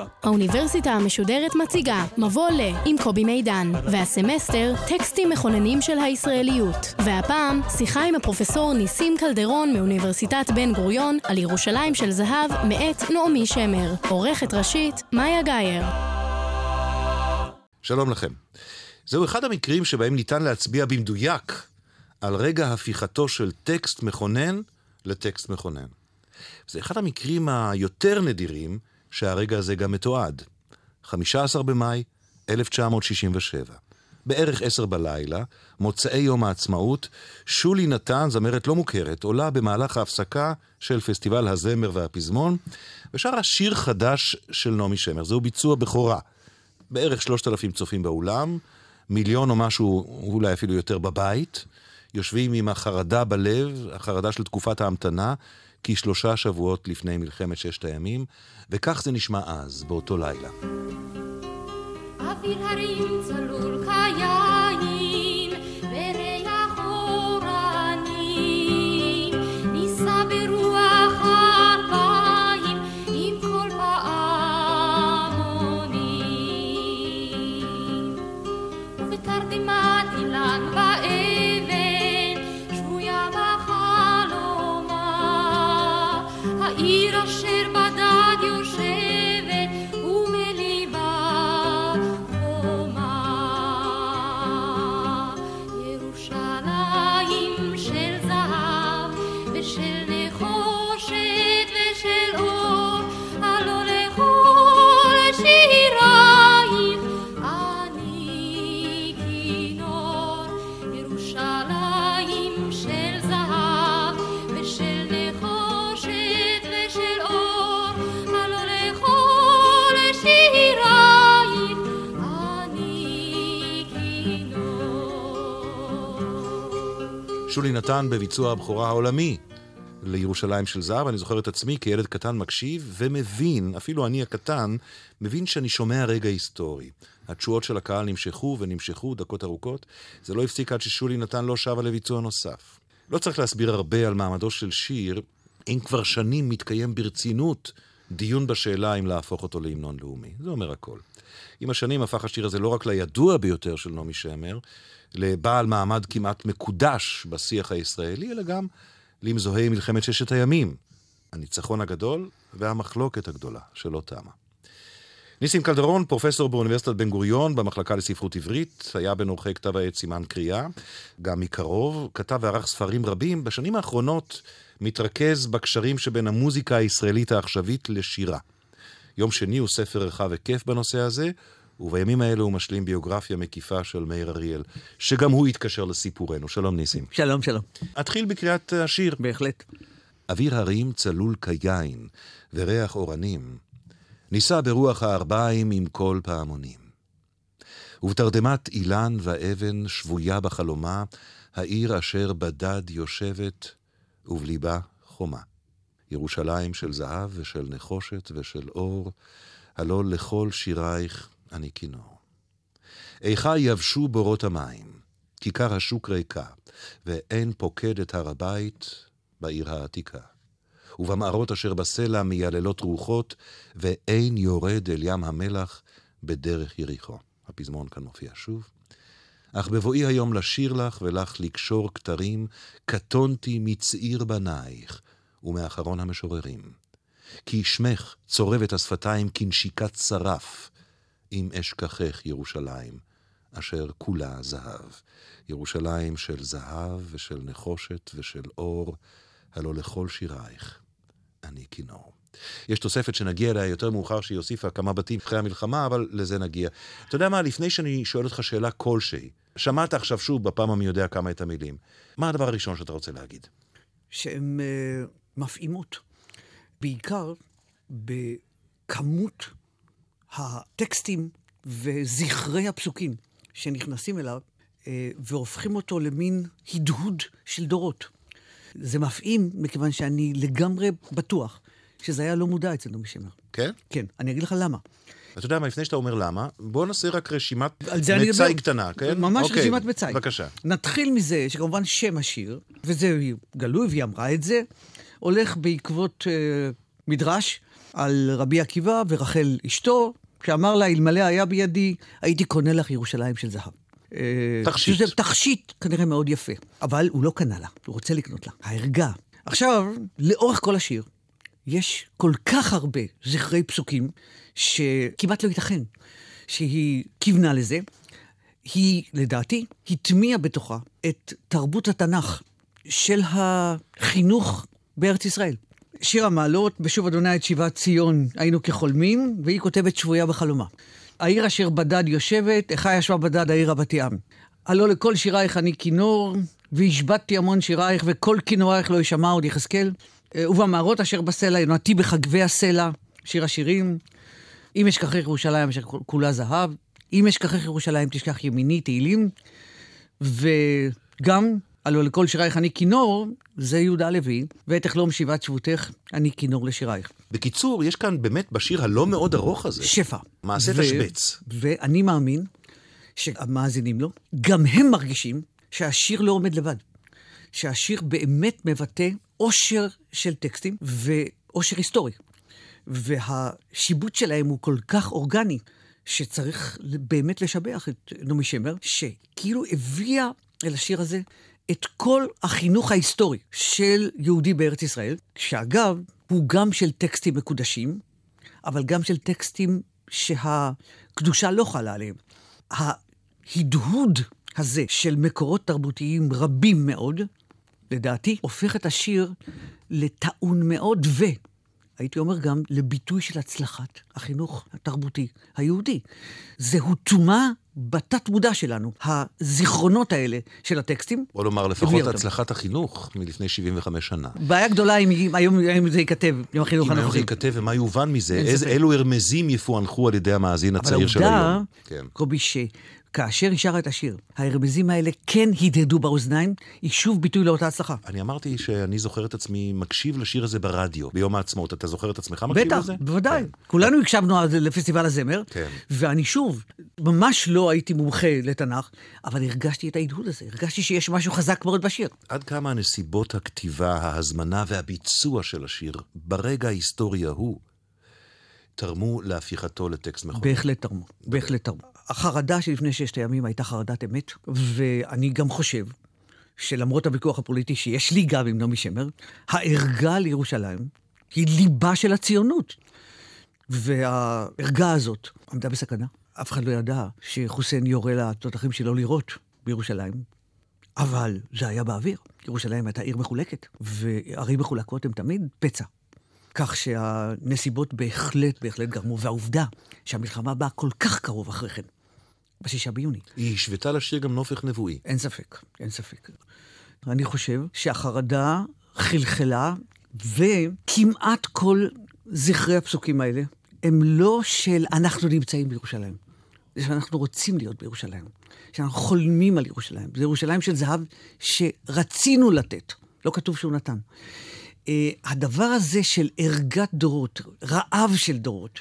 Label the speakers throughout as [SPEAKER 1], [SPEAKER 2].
[SPEAKER 1] עכשיו.
[SPEAKER 2] האוניברסיטה המשודרת מציגה מבוא ל עם קובי מידן, והסמסטר טקסטים מכוננים של הישראליות. והפעם שיחה עם הפרופסור ניסים קלדרון מאוניברסיטת בן גוריון על ירושלים של זהב מאת נעמי שמר. עורכת ראשית מאיה גאייר.
[SPEAKER 3] שלום לכם. זהו אחד המקרים שבהם ניתן להצביע במדויק על רגע הפיכתו של טקסט מכונן לטקסט מכונן. זה אחד המקרים היותר נדירים שהרגע הזה גם מתועד. 15 במאי 1967. בערך עשר בלילה, מוצאי יום העצמאות, שולי נתן, זמרת לא מוכרת, עולה במהלך ההפסקה של פסטיבל הזמר והפזמון, ושרה שיר חדש של נעמי שמר. זהו ביצוע בכורה. בערך שלושת אלפים צופים באולם, מיליון או משהו, אולי אפילו יותר בבית, יושבים עם החרדה בלב, החרדה של תקופת ההמתנה, כשלושה שבועות לפני מלחמת ששת הימים, וכך זה נשמע אז, באותו לילה.
[SPEAKER 4] אוויר הרים צלול כיין, העיר
[SPEAKER 3] שולי נתן בביצוע הבכורה העולמי לירושלים של זהב. אני זוכר את עצמי כילד קטן מקשיב ומבין, אפילו אני הקטן, מבין שאני שומע רגע היסטורי. התשואות של הקהל נמשכו ונמשכו דקות ארוכות. זה לא הפסיק עד ששולי נתן לא שבה לביצוע נוסף. לא צריך להסביר הרבה על מעמדו של שיר, אם כבר שנים מתקיים ברצינות דיון בשאלה אם להפוך אותו להמנון לאומי. זה אומר הכל. עם השנים הפך השיר הזה לא רק לידוע ביותר של נעמי שמר, לבעל מעמד כמעט מקודש בשיח הישראלי, אלא גם למזוהי מלחמת ששת הימים, הניצחון הגדול והמחלוקת הגדולה שלא תמה. ניסים קלדרון, פרופסור באוניברסיטת בן גוריון במחלקה לספרות עברית, היה בין עורכי כתב העת סימן קריאה, גם מקרוב, כתב וערך ספרים רבים. בשנים האחרונות מתרכז בקשרים שבין המוזיקה הישראלית העכשווית לשירה. יום שני הוא ספר רחב היקף בנושא הזה, ובימים האלה הוא משלים ביוגרפיה מקיפה של מאיר אריאל, שגם הוא יתקשר לסיפורנו. שלום ניסים.
[SPEAKER 5] שלום, שלום.
[SPEAKER 3] אתחיל בקריאת השיר.
[SPEAKER 5] בהחלט.
[SPEAKER 3] אוויר הרים צלול כיין, וריח אורנים. נישא ברוח הארבעים עם קול פעמונים. ובתרדמת אילן ואבן שבויה בחלומה, העיר אשר בדד יושבת, ובליבה חומה. ירושלים של זהב ושל נחושת ושל אור, הלא לכל שירייך אני כינור. איכה יבשו בורות המים, כיכר השוק ריקה, ואין פוקד את הר הבית בעיר העתיקה. ובמערות אשר בסלע מייללות רוחות, ואין יורד אל ים המלח בדרך יריחו. הפזמון כאן מופיע שוב. אך בבואי היום לשיר לך ולך לקשור כתרים, קטונתי מצעיר בנייך ומאחרון המשוררים. כי שמך צורב את השפתיים כנשיקת שרף, אם אשכחך ירושלים, אשר כולה זהב. ירושלים של זהב ושל נחושת ושל אור, הלא לכל שירייך אני כינור. יש תוספת שנגיע אליה יותר מאוחר, שהיא הוסיפה כמה בתים אחרי המלחמה, אבל לזה נגיע. אתה יודע מה, לפני שאני שואל אותך שאלה כלשהי, שמעת עכשיו שוב בפעם המי יודע כמה את המילים. מה הדבר הראשון שאתה רוצה להגיד?
[SPEAKER 5] שהן uh, מפעימות. בעיקר בכמות הטקסטים וזכרי הפסוקים שנכנסים אליו, uh, והופכים אותו למין הדהוד של דורות. זה מפעים, מכיוון שאני לגמרי בטוח שזה היה לא מודע אצל נעמי שמר.
[SPEAKER 3] כן?
[SPEAKER 5] כן, אני אגיד לך למה.
[SPEAKER 3] אתה יודע מה, לפני שאתה אומר למה, בוא נעשה רק רשימת מצאי. קטנה, כן?
[SPEAKER 5] ממש
[SPEAKER 3] אוקיי,
[SPEAKER 5] רשימת מצאי.
[SPEAKER 3] בבקשה.
[SPEAKER 5] נתחיל מזה שכמובן שם השיר, וזה גלוי והיא אמרה את זה, הולך בעקבות אה, מדרש על רבי עקיבא ורחל אשתו, שאמר לה, אלמלא היה בידי, הייתי קונה לך ירושלים של זהב. אה,
[SPEAKER 3] תכשיט.
[SPEAKER 5] שזה תכשיט כנראה מאוד יפה. אבל הוא לא קנה לה, הוא רוצה לקנות לה. הערגה. עכשיו, לאורך כל השיר, יש כל כך הרבה זכרי פסוקים, שכמעט לא ייתכן שהיא כיוונה לזה. היא, לדעתי, הטמיעה בתוכה את תרבות התנ"ך של החינוך בארץ ישראל. שיר המעלות, בשוב אדוני את שיבת ציון היינו כחולמים, והיא כותבת שבויה בחלומה. העיר אשר בדד יושבת, איכה ישבה בדד העיר רבתי עם. הלא לכל שירייך אני כינור, והשבתתי המון שירייך, וכל כינורייך לא יישמע עוד יחזקאל. אה, ובמערות אשר בסלע, ינועתי בחגבי הסלע, שיר השירים. אם אשכחך ירושלים אשר כולה זהב, אם אשכחך ירושלים תשכח ימיני, תהילים. וגם, הלא לכל שירייך אני כינור, זה יהודה הלוי, ואת אחלום שיבת שבותך, אני כינור לשירייך.
[SPEAKER 3] בקיצור, יש כאן באמת בשיר הלא מאוד ארוך הזה.
[SPEAKER 5] שפע.
[SPEAKER 3] מעשה
[SPEAKER 5] ו-
[SPEAKER 3] תשבץ.
[SPEAKER 5] ואני מאמין שהמאזינים לו, גם הם מרגישים שהשיר לא עומד לבד. שהשיר באמת מבטא אושר של טקסטים ואושר היסטורי. והשיבוט שלהם הוא כל כך אורגני, שצריך באמת לשבח את נעמי שמר, שכאילו הביאה אל השיר הזה את כל החינוך ההיסטורי של יהודי בארץ ישראל, שאגב, הוא גם של טקסטים מקודשים, אבל גם של טקסטים שהקדושה לא חלה עליהם. ההדהוד הזה של מקורות תרבותיים רבים מאוד, לדעתי, הופך את השיר לטעון מאוד, והייתי אומר גם לביטוי של הצלחת החינוך התרבותי היהודי. זהו טומאה בתת-מודע שלנו, הזיכרונות האלה של הטקסטים.
[SPEAKER 3] בוא נאמר, לפחות. הצלחת החינוך מלפני 75 שנה.
[SPEAKER 5] בעיה גדולה אם היום, היום זה ייכתב, עם החינוך
[SPEAKER 3] אם היום זה
[SPEAKER 5] הנוכחי.
[SPEAKER 3] ייכתב ומה יובן מזה,
[SPEAKER 5] ספק.
[SPEAKER 3] אילו הרמזים יפוענחו על ידי המאזין
[SPEAKER 5] אבל
[SPEAKER 3] הצעיר של
[SPEAKER 5] העובדה,
[SPEAKER 3] היום. כן.
[SPEAKER 5] קובי, שכאשר היא שרה את השיר, הרמזים האלה כן הדהדו באוזניים, היא שוב ביטוי לאותה הצלחה.
[SPEAKER 3] אני אמרתי שאני זוכר את עצמי מקשיב לשיר הזה ברדיו, ביום העצמאות. אתה זוכר את עצמך מקשיב
[SPEAKER 5] בטח,
[SPEAKER 3] לזה?
[SPEAKER 5] בוודאי.
[SPEAKER 3] כן.
[SPEAKER 5] כולנו הקשבנו לפסטיבל הזמר,
[SPEAKER 3] כן.
[SPEAKER 5] ואני שוב, ממש לא הייתי מומחה לתנ"ך, אבל הרגשתי את ההדהוד הזה, הרגשתי שיש משהו חזק מאוד בשיר.
[SPEAKER 3] עד כמה נסיבות הכתיבה, ההזמנה והביצוע של השיר, ברגע ההיסטורי ההוא, תרמו להפיכתו לטקסט מכונן.
[SPEAKER 5] בהחלט תרמו, בהחלט תרמו. החרדה שלפני ששת הימים הייתה חרדת אמת, ואני גם חושב שלמרות הוויכוח הפוליטי שיש לי גם עם נעמי שמר, הערגה לירושלים היא ליבה של הציונות. והערגה הזאת עמדה בסכנה. אף אחד לא ידע שחוסיין יורה לתותחים שלו לירות בירושלים, אבל זה היה באוויר. ירושלים הייתה עיר מחולקת, וערים מחולקות הן תמיד פצע. כך שהנסיבות בהחלט, בהחלט גרמו, והעובדה שהמלחמה באה כל כך קרוב אחרי כן, בשישה ביוני,
[SPEAKER 3] היא השוותה לשיר גם נופך נבואי.
[SPEAKER 5] אין ספק, אין ספק. אני חושב שהחרדה חלחלה, וכמעט כל זכרי הפסוקים האלה הם לא של אנחנו נמצאים בירושלים, זה שאנחנו רוצים להיות בירושלים, שאנחנו חולמים על ירושלים. זה ירושלים של זהב שרצינו לתת, לא כתוב שהוא נתן. Uh, הדבר הזה של ערגת דורות, רעב של דורות,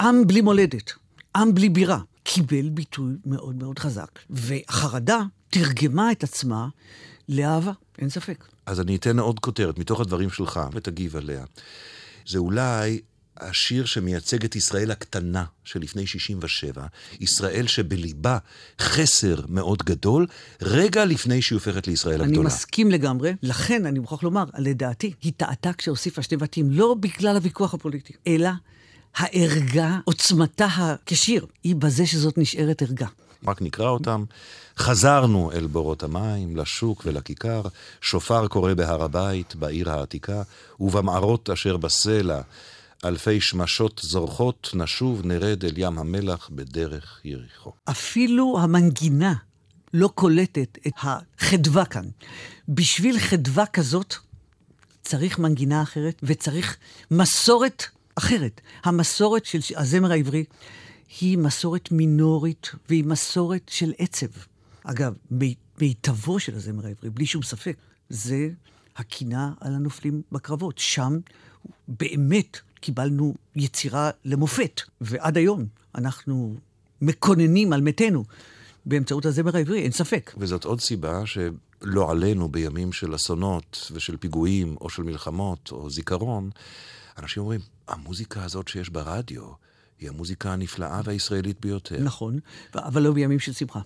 [SPEAKER 5] עם בלי מולדת, עם בלי בירה, קיבל ביטוי מאוד מאוד חזק. והחרדה תרגמה את עצמה לאהבה, אין ספק.
[SPEAKER 3] אז אני אתן עוד כותרת מתוך הדברים שלך, ותגיב עליה. זה אולי השיר שמייצג את ישראל הקטנה של לפני 67, ישראל שבליבה חסר מאוד גדול, רגע לפני שהיא הופכת לישראל
[SPEAKER 5] אני
[SPEAKER 3] הגדולה.
[SPEAKER 5] מסכים לגמרי, לכן אני מוכרח לומר, לדעתי, היא טעתה כשהוסיפה שני בתים, לא בגלל הוויכוח הפוליטי, אלא הערגה, עוצמתה כשיר, היא בזה שזאת נשארת ערגה.
[SPEAKER 3] רק נקרא אותם. חזרנו אל בורות המים, לשוק ולכיכר, שופר קורא בהר הבית, בעיר העתיקה, ובמערות אשר בסלע, אלפי שמשות זורחות, נשוב נרד אל ים המלח בדרך יריחו.
[SPEAKER 5] אפילו המנגינה לא קולטת את החדווה כאן. בשביל חדווה כזאת צריך מנגינה אחרת וצריך מסורת אחרת. המסורת של הזמר העברי היא מסורת מינורית והיא מסורת של עצב. אגב, מי- מיטבו של הזמר העברי, בלי שום ספק, זה הקינה על הנופלים בקרבות. שם באמת קיבלנו יצירה למופת, ועד היום אנחנו מקוננים על מתינו באמצעות הזמר העברי, אין ספק.
[SPEAKER 3] וזאת עוד סיבה שלא עלינו בימים של אסונות ושל פיגועים או של מלחמות או זיכרון, אנשים אומרים, המוזיקה הזאת שיש ברדיו היא המוזיקה הנפלאה והישראלית ביותר.
[SPEAKER 5] נכון, אבל לא בימים של שמחה.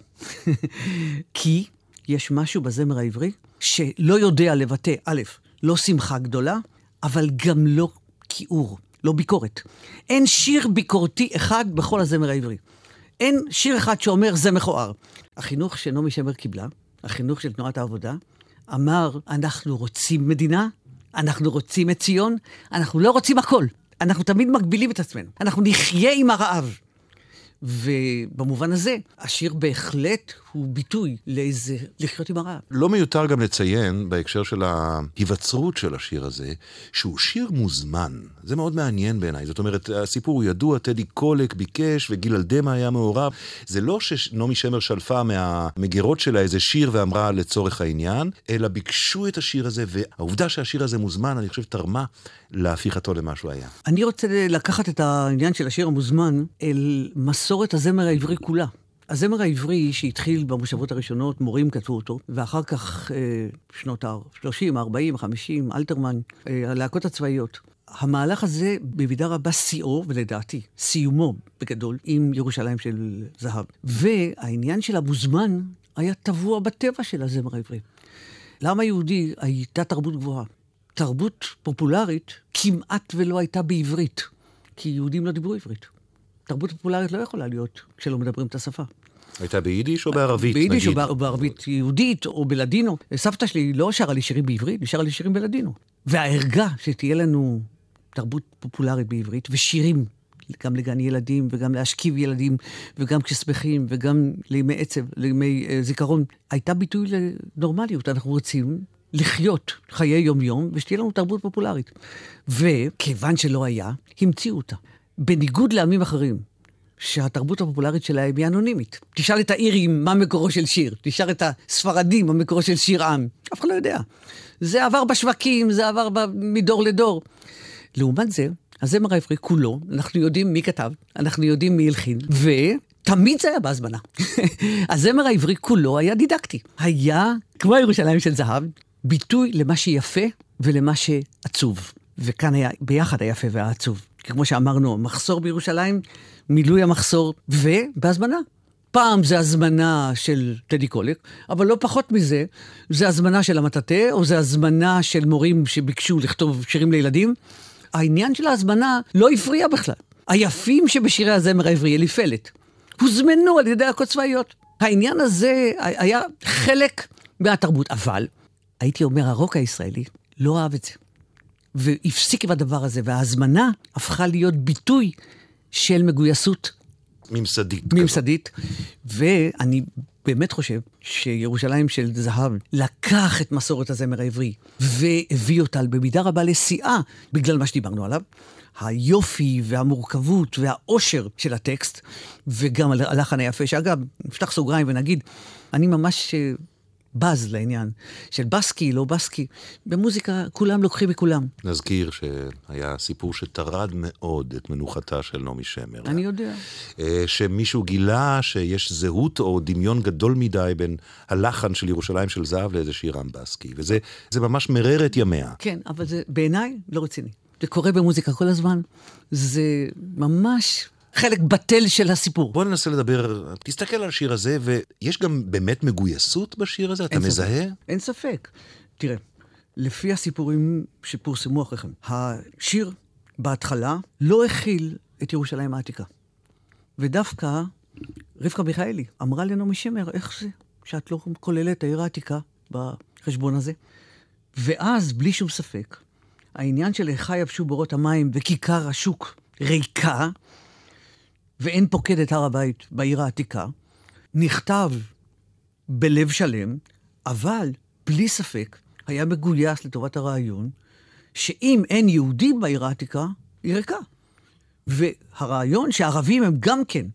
[SPEAKER 5] כי יש משהו בזמר העברי שלא יודע לבטא, א', לא שמחה גדולה, אבל גם לא כיעור, לא ביקורת. אין שיר ביקורתי אחד בכל הזמר העברי. אין שיר אחד שאומר זה מכוער. החינוך שנעמי שמר קיבלה, החינוך של תנועת העבודה, אמר, אנחנו רוצים מדינה, אנחנו רוצים את ציון, אנחנו לא רוצים הכל. אנחנו תמיד מגבילים את עצמנו. אנחנו נחיה עם הרעב. ובמובן הזה, השיר בהחלט הוא ביטוי לאיזה לחיות עם הרעב.
[SPEAKER 3] לא מיותר גם לציין, בהקשר של ההיווצרות של השיר הזה, שהוא שיר מוזמן. זה מאוד מעניין בעיניי. זאת אומרת, הסיפור הוא ידוע, טדי קולק ביקש וגיל אלדמה היה מעורב. זה לא שנעמי שמר שלפה מהמגירות שלה איזה שיר ואמרה לצורך העניין, אלא ביקשו את השיר הזה, והעובדה שהשיר הזה מוזמן, אני חושב, תרמה להפיכתו למה שהוא היה.
[SPEAKER 5] אני רוצה לקחת את העניין של השיר המוזמן אל מסורת הזמר העברי כולה. הזמר העברי שהתחיל במושבות הראשונות, מורים כתבו אותו, ואחר כך אה, שנות ה-30, ה-40, ה-50, אלתרמן, אה, הלהקות הצבאיות. המהלך הזה במידה רבה שיאו, ולדעתי, סיומו בגדול, עם ירושלים של זהב. והעניין של המוזמן היה טבוע בטבע של הזמר העברי. לעם היהודי הייתה תרבות גבוהה. תרבות פופולרית כמעט ולא הייתה בעברית, כי יהודים לא דיברו עברית. תרבות פופולרית לא יכולה להיות כשלא מדברים את השפה.
[SPEAKER 3] הייתה ביידיש או בערבית, נגיד?
[SPEAKER 5] ביידיש או בערבית יהודית או בלדינו. סבתא שלי לא שרה לי שירים בעברית, היא שרה לי שירים בלדינו. והערגה שתהיה לנו תרבות פופולרית בעברית ושירים, גם לגן ילדים וגם להשכיב ילדים וגם כששמחים וגם לימי עצב, לימי uh, זיכרון, הייתה ביטוי לנורמליות. אנחנו רוצים לחיות חיי יום-יום ושתהיה לנו תרבות פופולרית. וכיוון שלא היה, המציאו אותה. בניגוד לעמים אחרים, שהתרבות הפופולרית שלהם היא אנונימית. תשאל את האירים מה מקורו של שיר, תשאל את הספרדים מה מקורו של שיר עם, אף אחד לא יודע. זה עבר בשווקים, זה עבר. מדור לדור. לעומת זה, הזמר העברי כולו, אנחנו יודעים מי כתב, אנחנו יודעים מי הלחין, ותמיד זה היה בהזמנה. הזמר העברי כולו היה דידקטי. היה, כמו ירושלים של זהב, ביטוי למה שיפה ולמה שעצוב. וכאן היה ביחד היפה והעצוב. כמו שאמרנו, מחסור בירושלים, מילוי המחסור, ובהזמנה. פעם זה הזמנה של טדי קולק, אבל לא פחות מזה, זה הזמנה של המטאטה, או זה הזמנה של מורים שביקשו לכתוב שירים לילדים. העניין של ההזמנה לא הפריע בכלל. היפים שבשירי הזמר העברי, אליפלת, הוזמנו על ידי להקות צבאיות. העניין הזה היה חלק מהתרבות, אבל הייתי אומר, הרוק הישראלי לא אהב את זה. והפסיק עם הדבר הזה, וההזמנה הפכה להיות ביטוי של מגויסות.
[SPEAKER 3] ממסדית.
[SPEAKER 5] ממסדית. ואני באמת חושב שירושלים של זהב לקח את מסורת הזמר העברי והביא אותה במידה רבה לשיאה, בגלל מה שדיברנו עליו. היופי והמורכבות והאושר של הטקסט, וגם הלחן היפה, שאגב, נפתח סוגריים ונגיד, אני ממש בז לעניין של בסקי, לא בסקי. במוזיקה כולם לוקחים מכולם.
[SPEAKER 3] נזכיר שהיה סיפור שטרד מאוד את מנוחתה של נעמי שמר.
[SPEAKER 5] אני יודע.
[SPEAKER 3] אה, שמישהו גילה שיש זהות או דמיון גדול מדי בין הלחן של ירושלים של זהב לאיזה שיר עם בסקי, וזה ממש מרר את ימיה.
[SPEAKER 5] כן, אבל זה בעיניי לא רציני. זה קורה במוזיקה כל הזמן, זה ממש חלק בטל של הסיפור.
[SPEAKER 3] בוא ננסה לדבר, תסתכל על השיר הזה, ויש גם באמת מגויסות בשיר הזה? אתה מזהה?
[SPEAKER 5] אין ספק. תראה, לפי הסיפורים שפורסמו אחריכם, השיר בהתחלה לא הכיל את ירושלים העתיקה. ודווקא רבקה מיכאלי אמרה לנעמי שמר, איך זה שאת לא כוללת את העיר העתיקה בחשבון הזה? ואז, בלי שום ספק, העניין של איכה יבשו בורות המים וכיכר השוק ריקה, ואין פוקד את הר הבית בעיר העתיקה, נכתב בלב שלם, אבל בלי ספק היה מגויס לטובת הרעיון שאם אין יהודים בעיר העתיקה, היא ריקה. והרעיון שהערבים הם גם כן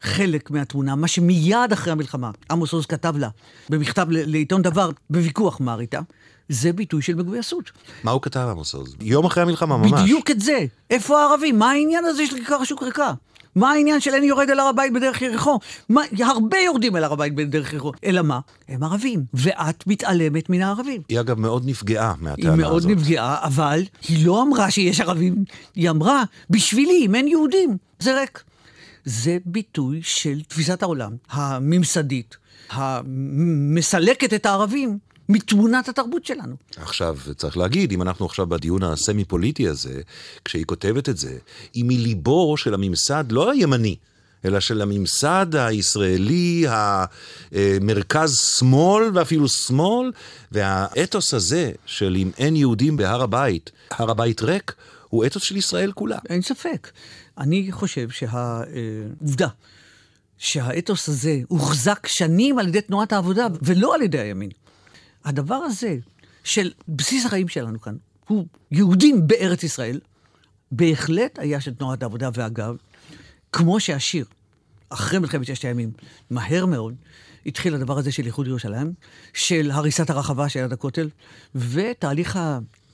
[SPEAKER 5] חלק מהתמונה, מה שמיד אחרי המלחמה עמוס עוז כתב לה במכתב לעיתון דבר בוויכוח מר איתה, זה ביטוי של מגויסות.
[SPEAKER 3] מה הוא כתב, עמוס עוז? יום אחרי המלחמה, ממש.
[SPEAKER 5] בדיוק את זה. איפה הערבים? מה העניין הזה של כיכר השוק ריקה? מה העניין של אין יורד אל הר הבית בדרך יריחו? מה, הרבה יורדים אל הר הבית בדרך יריחו. אלא מה? הם ערבים. ואת מתעלמת מן הערבים.
[SPEAKER 3] היא אגב מאוד נפגעה
[SPEAKER 5] היא
[SPEAKER 3] מהטענה
[SPEAKER 5] מאוד
[SPEAKER 3] הזאת.
[SPEAKER 5] נפגעה, אבל היא לא אמרה שיש ערבים, היא אמרה, בשבילי, אם אין יהודים, זה ריק. זה ביטוי של תפיסת העולם הממסדית, המסלקת את הערבים מתמונת התרבות שלנו.
[SPEAKER 3] עכשיו, צריך להגיד, אם אנחנו עכשיו בדיון הסמי-פוליטי הזה, כשהיא כותבת את זה, היא מליבו של הממסד, לא הימני, אלא של הממסד הישראלי, המרכז-שמאל ואפילו שמאל, והאתוס הזה של אם אין יהודים בהר הבית, הר הבית ריק, הוא אתוס של ישראל כולה.
[SPEAKER 5] אין ספק. אני חושב שהעובדה שהאתוס הזה הוחזק שנים על ידי תנועת העבודה ולא על ידי הימין, הדבר הזה של בסיס החיים שלנו כאן, הוא יהודים בארץ ישראל, בהחלט היה של תנועת העבודה, ואגב, כמו שהשיר, אחרי מלחמת ששת הימים, מהר מאוד, התחיל הדבר הזה של איחוד ירושלים, של הריסת הרחבה של יד הכותל, ותהליך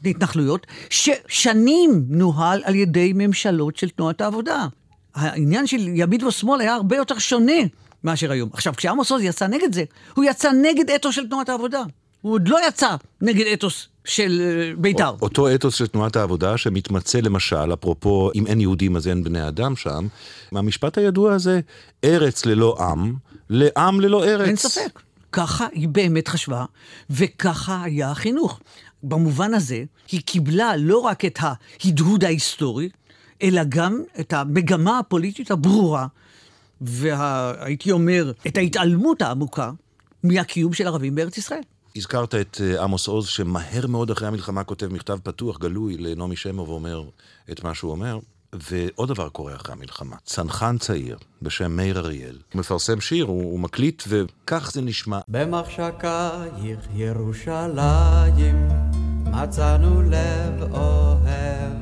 [SPEAKER 5] ההתנחלויות, ששנים נוהל על ידי ממשלות של תנועת העבודה. העניין של ימין ושמאל היה הרבה יותר שונה מאשר היום. עכשיו, כשעמוס עוז יצא נגד זה, הוא יצא נגד אתוס של תנועת העבודה. הוא עוד לא יצא נגד אתוס של אה, בית"ר.
[SPEAKER 3] אותו אתוס של תנועת העבודה שמתמצא למשל, אפרופו אם אין יהודים אז אין בני אדם שם, מהמשפט הידוע הזה, ארץ ללא עם, לעם ללא ארץ.
[SPEAKER 5] אין ספק. ככה היא באמת חשבה, וככה היה החינוך. במובן הזה, היא קיבלה לא רק את ההדהוד ההיסטורי, אלא גם את המגמה הפוליטית הברורה, והייתי אומר, את ההתעלמות העמוקה מהקיום של ערבים בארץ ישראל.
[SPEAKER 3] הזכרת את אה, עמוס עוז, שמהר מאוד אחרי המלחמה כותב מכתב פתוח, גלוי, לנעמי שמר ואומר את מה שהוא אומר. ועוד דבר קורה אחרי המלחמה. צנחן צעיר בשם מאיר אריאל, הוא מפרסם שיר, הוא, הוא מקליט, וכך זה נשמע.
[SPEAKER 6] במחשקייך ירושלים מצאנו לב אוהב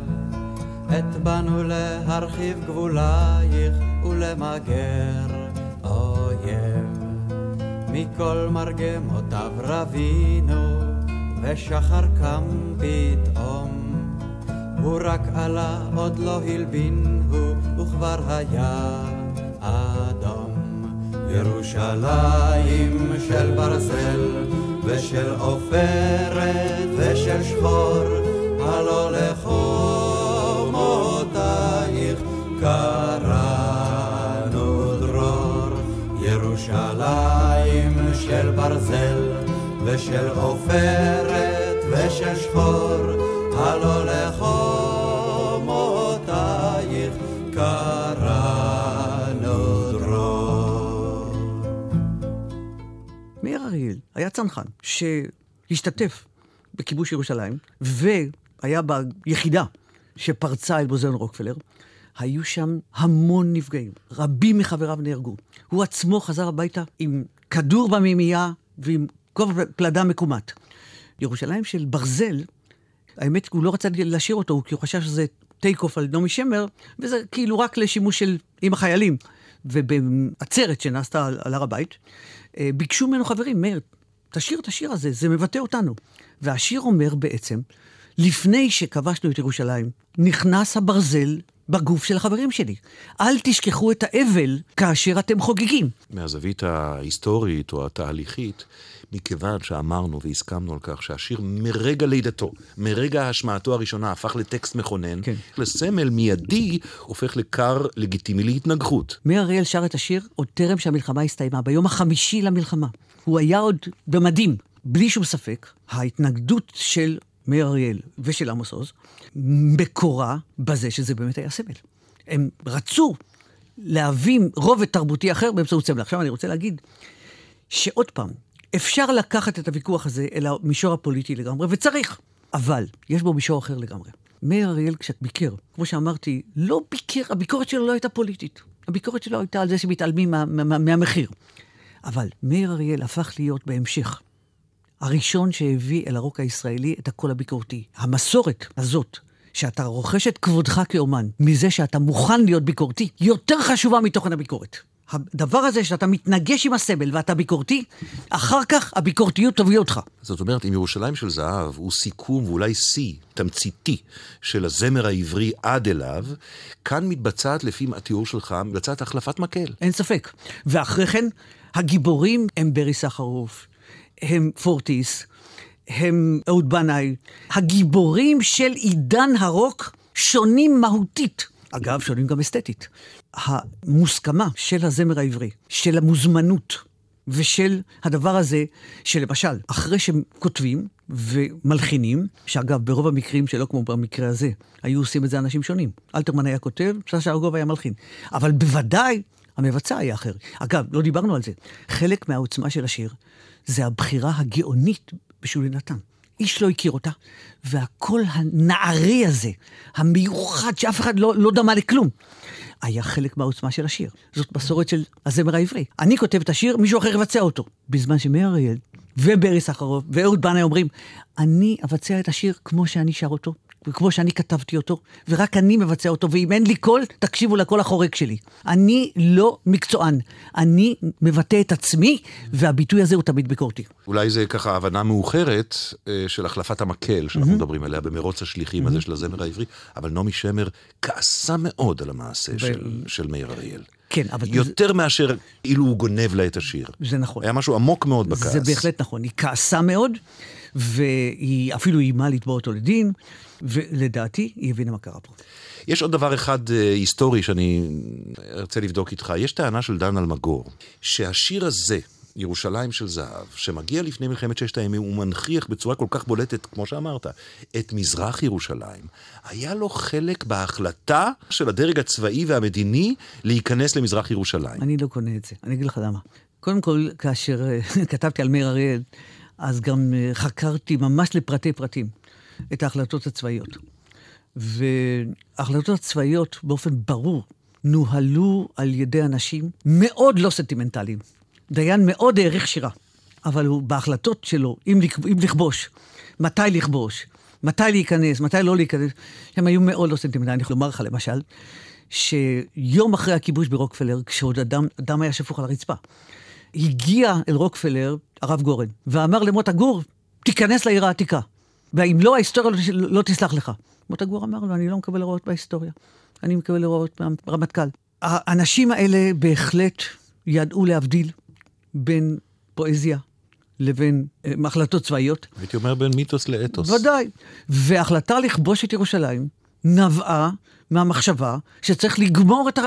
[SPEAKER 6] את באנו להרחיב גבולייך ולמגר מכל מרגמותיו רבינו ושחר קם פתאום. הוא רק עלה עוד לא הלבין הוא וכבר היה אדום. ירושלים של ברזל ושל עופרת ושל שחור, הלא לחומותייך. קראנו של ברזל ושל עופרת ושל שחור, הלא לחומותייך קראנו דרור.
[SPEAKER 5] מאיר אריאל היה צנחן שהשתתף בכיבוש ירושלים, והיה ביחידה שפרצה אל מוזיאון רוקפלר. היו שם המון נפגעים, רבים מחבריו נהרגו. הוא עצמו חזר הביתה עם כדור במימייה ועם כובע פלדה מקומט. ירושלים של ברזל, האמת, הוא לא רצה לשיר אותו, כי הוא חשב שזה טייק אוף על נעמי שמר, וזה כאילו רק לשימוש של עם החיילים. ובעצרת שנעשתה על, על הר הבית, אה, ביקשו ממנו חברים, מאיר, תשאיר את השיר הזה, זה מבטא אותנו. והשיר אומר בעצם, לפני שכבשנו את ירושלים, נכנס הברזל בגוף של החברים שלי. אל תשכחו את האבל כאשר אתם חוגגים.
[SPEAKER 3] מהזווית ההיסטורית או התהליכית, מכיוון שאמרנו והסכמנו על כך שהשיר מרגע לידתו, מרגע השמעתו הראשונה, הפך לטקסט מכונן,
[SPEAKER 5] כן.
[SPEAKER 3] לסמל מיידי, הופך לכר לגיטימי להתנגחות.
[SPEAKER 5] מאיר אריאל שר את השיר עוד טרם שהמלחמה הסתיימה, ביום החמישי למלחמה. הוא היה עוד במדים, בלי שום ספק. ההתנגדות של מאיר אריאל ושל עמוס עוז מקורה בזה שזה באמת היה סמל. הם רצו להביא רובד תרבותי אחר באמצעות סמל. עכשיו אני רוצה להגיד שעוד פעם, אפשר לקחת את הוויכוח הזה אל המישור הפוליטי לגמרי, וצריך, אבל יש בו מישור אחר לגמרי. מאיר אריאל, כשאת ביקר, כמו שאמרתי, לא ביקר, הביקורת שלו לא הייתה פוליטית. הביקורת שלו הייתה על זה שמתעלמים מה, מה, מהמחיר. אבל מאיר אריאל הפך להיות בהמשך הראשון שהביא אל הרוק הישראלי את הקול הביקורתי. המסורת הזאת, שאתה רוכש את כבודך כאומן, מזה שאתה מוכן להיות ביקורתי, יותר חשובה מתוכן הביקורת. הדבר הזה שאתה מתנגש עם הסבל ואתה ביקורתי, אחר כך הביקורתיות תביא אותך.
[SPEAKER 3] זאת אומרת, אם ירושלים של זהב הוא סיכום ואולי שיא תמציתי של הזמר העברי עד אליו, כאן מתבצעת, לפי התיאור שלך, מתבצעת החלפת מקל.
[SPEAKER 5] אין ספק. ואחרי כן, הגיבורים הם ברי סחרוף, הם פורטיס, הם אהוד בנאי. הגיבורים של עידן הרוק שונים מהותית. אגב, שונים גם אסתטית. המוסכמה של הזמר העברי, של המוזמנות ושל הדבר הזה, שלמשל, אחרי שהם כותבים ומלחינים, שאגב, ברוב המקרים שלא כמו במקרה הזה, היו עושים את זה אנשים שונים. אלתרמן היה כותב, ששה ארגוב היה מלחין. אבל בוודאי המבצע היה אחר. אגב, לא דיברנו על זה. חלק מהעוצמה של השיר זה הבחירה הגאונית בשולי נתן. איש לא הכיר אותה, והקול הנערי הזה, המיוחד, שאף אחד לא, לא דמה לכלום, היה חלק מהעוצמה של השיר. זאת מסורת של הזמר העברי. אני כותב את השיר, מישהו אחר יבצע אותו. בזמן שמאיר אריאל וברי סחרוף ואהוד בנאי אומרים, אני אבצע את השיר כמו שאני שר אותו, וכמו שאני כתבתי אותו, ורק אני מבצע אותו, ואם אין לי קול, תקשיבו לקול החורק שלי. אני לא מקצוען, אני מבטא את עצמי, והביטוי הזה הוא תמיד ביקורתי.
[SPEAKER 3] אולי זה ככה הבנה מאוחרת אה, של החלפת המקל שאנחנו מדברים עליה במרוץ השליחים הזה של הזמר העברי, אבל נעמי שמר כעסה מאוד על המעשה של, של מאיר אריאל.
[SPEAKER 5] כן, אבל
[SPEAKER 3] יותר מאשר אילו הוא גונב לה את השיר.
[SPEAKER 5] זה נכון.
[SPEAKER 3] היה משהו עמוק מאוד בכעס.
[SPEAKER 5] זה בהחלט נכון. היא כעסה מאוד, והיא אפילו איימה לתבוע אותו לדין, ולדעתי היא הבינה מה קרה פה.
[SPEAKER 3] יש עוד דבר אחד אה, היסטורי שאני ארצה לבדוק איתך. יש טענה של דן אלמגור, שהשיר הזה, ירושלים של זהב, שמגיע לפני מלחמת ששת הימים, הוא מנכיח בצורה כל כך בולטת, כמו שאמרת, את מזרח ירושלים. היה לו חלק בהחלטה של הדרג הצבאי והמדיני להיכנס למזרח ירושלים.
[SPEAKER 5] אני לא קונה את זה, אני אגיד לך למה. קודם כל, כאשר אה, כתבתי על מאיר אריאל, אז גם אה, חקרתי ממש לפרטי פרטים את ההחלטות הצבאיות. וההחלטות הצבאיות באופן ברור נוהלו על ידי אנשים מאוד לא סנטימנטליים. דיין מאוד העריך שירה, אבל הוא בהחלטות שלו, אם, אם לכבוש, מתי לכבוש, מתי להיכנס, מתי לא להיכנס, הם היו מאוד לא סנטימנטליים. אני יכול לומר לך למשל, שיום אחרי הכיבוש ברוקפלר, כשעוד דם, דם היה שפוך על הרצפה, הגיע אל רוקפלר הרב גורן, ואמר למוטה גור, תיכנס לעיר העתיקה. ואם לא, ההיסטוריה לא, לא תסלח לך. מוטה גור אמר לו, אני לא מקבל הוראות בהיסטוריה. אני מקבל הוראות מהרמטכ"ל. האנשים האלה בהחלט ידעו להבדיל בין פואזיה לבין אה, החלטות צבאיות.
[SPEAKER 3] הייתי אומר בין מיתוס לאתוס.
[SPEAKER 5] ודאי. וההחלטה לכבוש את ירושלים נבעה מהמחשבה שצריך לגמור את ה...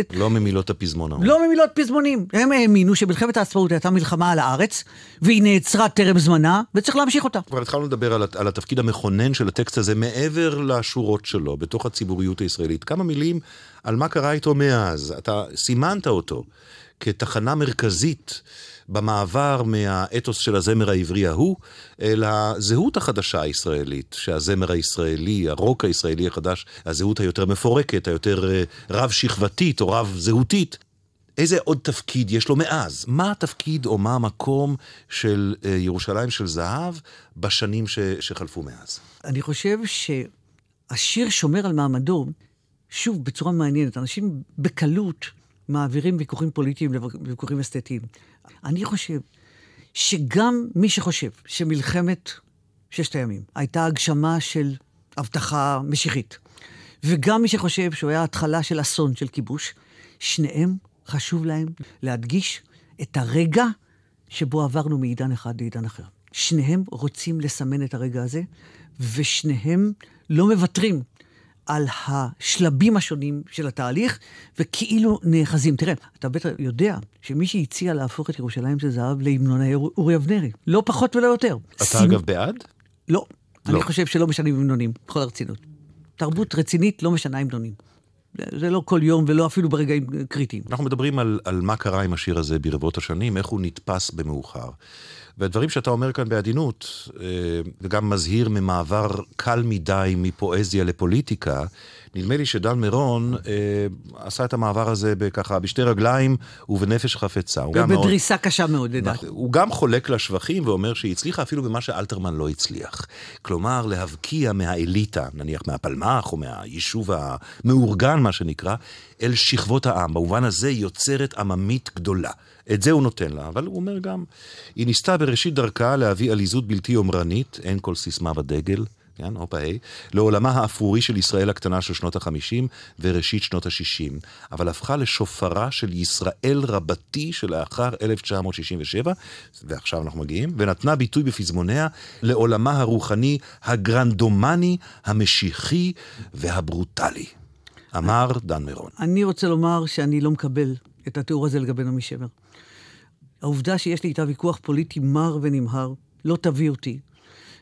[SPEAKER 5] את-
[SPEAKER 3] לא ממילות הפזמון.
[SPEAKER 5] לא ממילות פזמונים. הם האמינו שמלחמת העצמאות הייתה מלחמה על הארץ, והיא נעצרה טרם זמנה, וצריך להמשיך אותה.
[SPEAKER 3] כבר התחלנו לדבר על, על התפקיד המכונן של הטקסט הזה מעבר לשורות שלו, בתוך הציבוריות הישראלית. כמה מילים על מה קרה איתו מאז. אתה סימנת אותו כתחנה מרכזית במעבר מהאתוס של הזמר העברי ההוא, אל הזהות החדשה הישראלית, שהזמר הישראלי, הרוק הישראלי החדש, הזהות היותר מפורקת, היותר אה, רב-שכבתית או רב-זהותית. איזה עוד תפקיד יש לו מאז? מה התפקיד או מה המקום של אה, ירושלים של זהב בשנים ש, שחלפו מאז?
[SPEAKER 5] אני חושב שהשיר שומר על מעמדו, שוב, בצורה מעניינת. אנשים בקלות מעבירים ויכוחים פוליטיים לוויכוחים אסתטיים. אני חושב שגם מי שחושב שמלחמת ששת הימים הייתה הגשמה של הבטחה משיחית, וגם מי שחושב שהוא היה התחלה של אסון של כיבוש, שניהם חשוב להם להדגיש את הרגע שבו עברנו מעידן אחד לעידן אחר. שניהם רוצים לסמן את הרגע הזה, ושניהם לא מוותרים על השלבים השונים של התהליך, וכאילו נאחזים. תראה, אתה בטח יודע שמי שהציע להפוך את ירושלים של זהב להמנון אורי אבנרי. לא פחות ולא יותר.
[SPEAKER 3] אתה
[SPEAKER 5] שים-
[SPEAKER 3] אגב בעד?
[SPEAKER 5] לא.
[SPEAKER 3] לא.
[SPEAKER 5] אני חושב שלא משנים המנונים, בכל הרצינות. תרבות רצינית לא משנה המנונים. זה לא כל יום ולא אפילו ברגעים קריטיים.
[SPEAKER 3] אנחנו מדברים על, על מה קרה עם השיר הזה ברבות השנים, איך הוא נתפס במאוחר. והדברים שאתה אומר כאן בעדינות, אה, וגם מזהיר ממעבר קל מדי מפואזיה לפוליטיקה, נדמה לי שדן מירון אה, עשה את המעבר הזה בככה, בשתי רגליים ובנפש חפצה. גם מאוד-
[SPEAKER 5] ובדריסה קשה מאוד, לדעתי.
[SPEAKER 3] הוא גם חולק לה שבחים ואומר שהיא הצליחה אפילו במה שאלתרמן לא הצליח. כלומר, להבקיע מהאליטה, נניח מהפלמ"ח או מהיישוב המאורגן, מה שנקרא, אל שכבות העם. במובן הזה יוצרת עממית גדולה. את זה הוא נותן לה, אבל הוא אומר גם, היא ניסתה בראשית דרכה להביא עליזות בלתי יומרנית, אין כל סיסמה בדגל, כן, הופה היי, לעולמה האפרורי של ישראל הקטנה של שנות החמישים וראשית שנות השישים, אבל הפכה לשופרה של ישראל רבתי שלאחר 1967, ועכשיו אנחנו מגיעים, ונתנה ביטוי בפזמוניה לעולמה הרוחני הגרנדומני, המשיחי והברוטלי. אמר דן מירון.
[SPEAKER 5] אני רוצה לומר שאני לא מקבל את התיאור הזה לגבי נעמי שמר. העובדה שיש לי איתה ויכוח פוליטי מר ונמהר, לא תביא אותי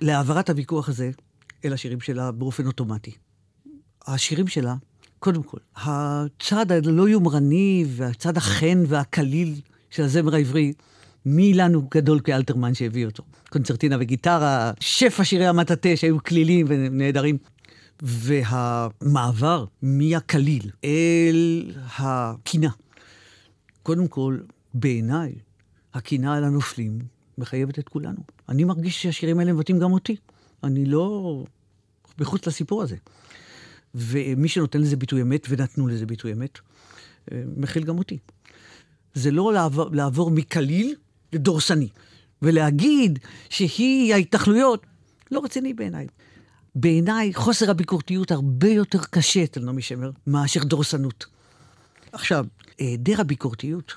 [SPEAKER 5] להעברת הוויכוח הזה אל השירים שלה באופן אוטומטי. השירים שלה, קודם כל, הצד הלא יומרני והצד החן והקליל של הזמר העברי, מי לנו גדול כאלתרמן שהביא אותו? קונצרטינה וגיטרה, שפע שירי המטאטה שהיו כלילים ונהדרים. והמעבר מהקליל אל הקינה. קודם כל, בעיניי, הקינה על הנופלים מחייבת את כולנו. אני מרגיש שהשירים האלה מבטאים גם אותי. אני לא מחוץ לסיפור הזה. ומי שנותן לזה ביטוי אמת, ונתנו לזה ביטוי אמת, אה, מכיל גם אותי. זה לא לעבור, לעבור מקליל לדורסני, ולהגיד שהיא ההתנחלויות, לא רציני בעיניי. בעיניי חוסר הביקורתיות הרבה יותר קשה אצל נעמי שמר מאשר דורסנות. עכשיו, היעדר הביקורתיות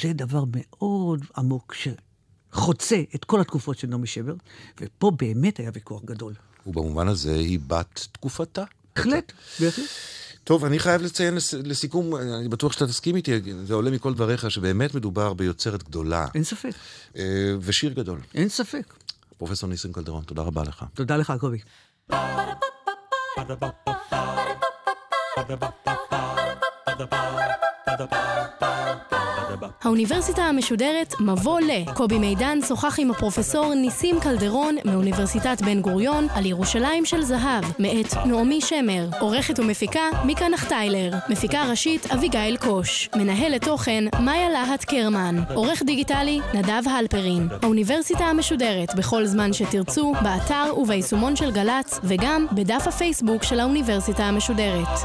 [SPEAKER 5] זה דבר מאוד עמוק שחוצה את כל התקופות של נעמי שמר, ופה באמת היה ויכוח גדול.
[SPEAKER 3] ובמובן הזה היא בת תקופתה.
[SPEAKER 5] בהחלט, בהחלט.
[SPEAKER 3] טוב, אני חייב לציין לס- לסיכום, אני בטוח שאתה תסכים איתי, זה עולה מכל דבריך, שבאמת מדובר ביוצרת גדולה,
[SPEAKER 5] אין ספק,
[SPEAKER 3] אה, ושיר גדול.
[SPEAKER 5] אין ספק.
[SPEAKER 3] פרופסור ניסים קלדרון, תודה רבה לך.
[SPEAKER 5] תודה לך, קובי.
[SPEAKER 2] האוניברסיטה המשודרת מבוא ל. קובי מידן שוחח עם הפרופסור ניסים קלדרון מאוניברסיטת בן גוריון על ירושלים של זהב, מאת נעמי שמר. עורכת ומפיקה מיקה נחטיילר. מפיקה ראשית אביגיל קוש. מנהלת תוכן מאיה להט קרמן. עורך דיגיטלי נדב הלפרין. האוניברסיטה המשודרת בכל זמן שתרצו, באתר וביישומון של גל"צ, וגם בדף הפייסבוק של האוניברסיטה המשודרת.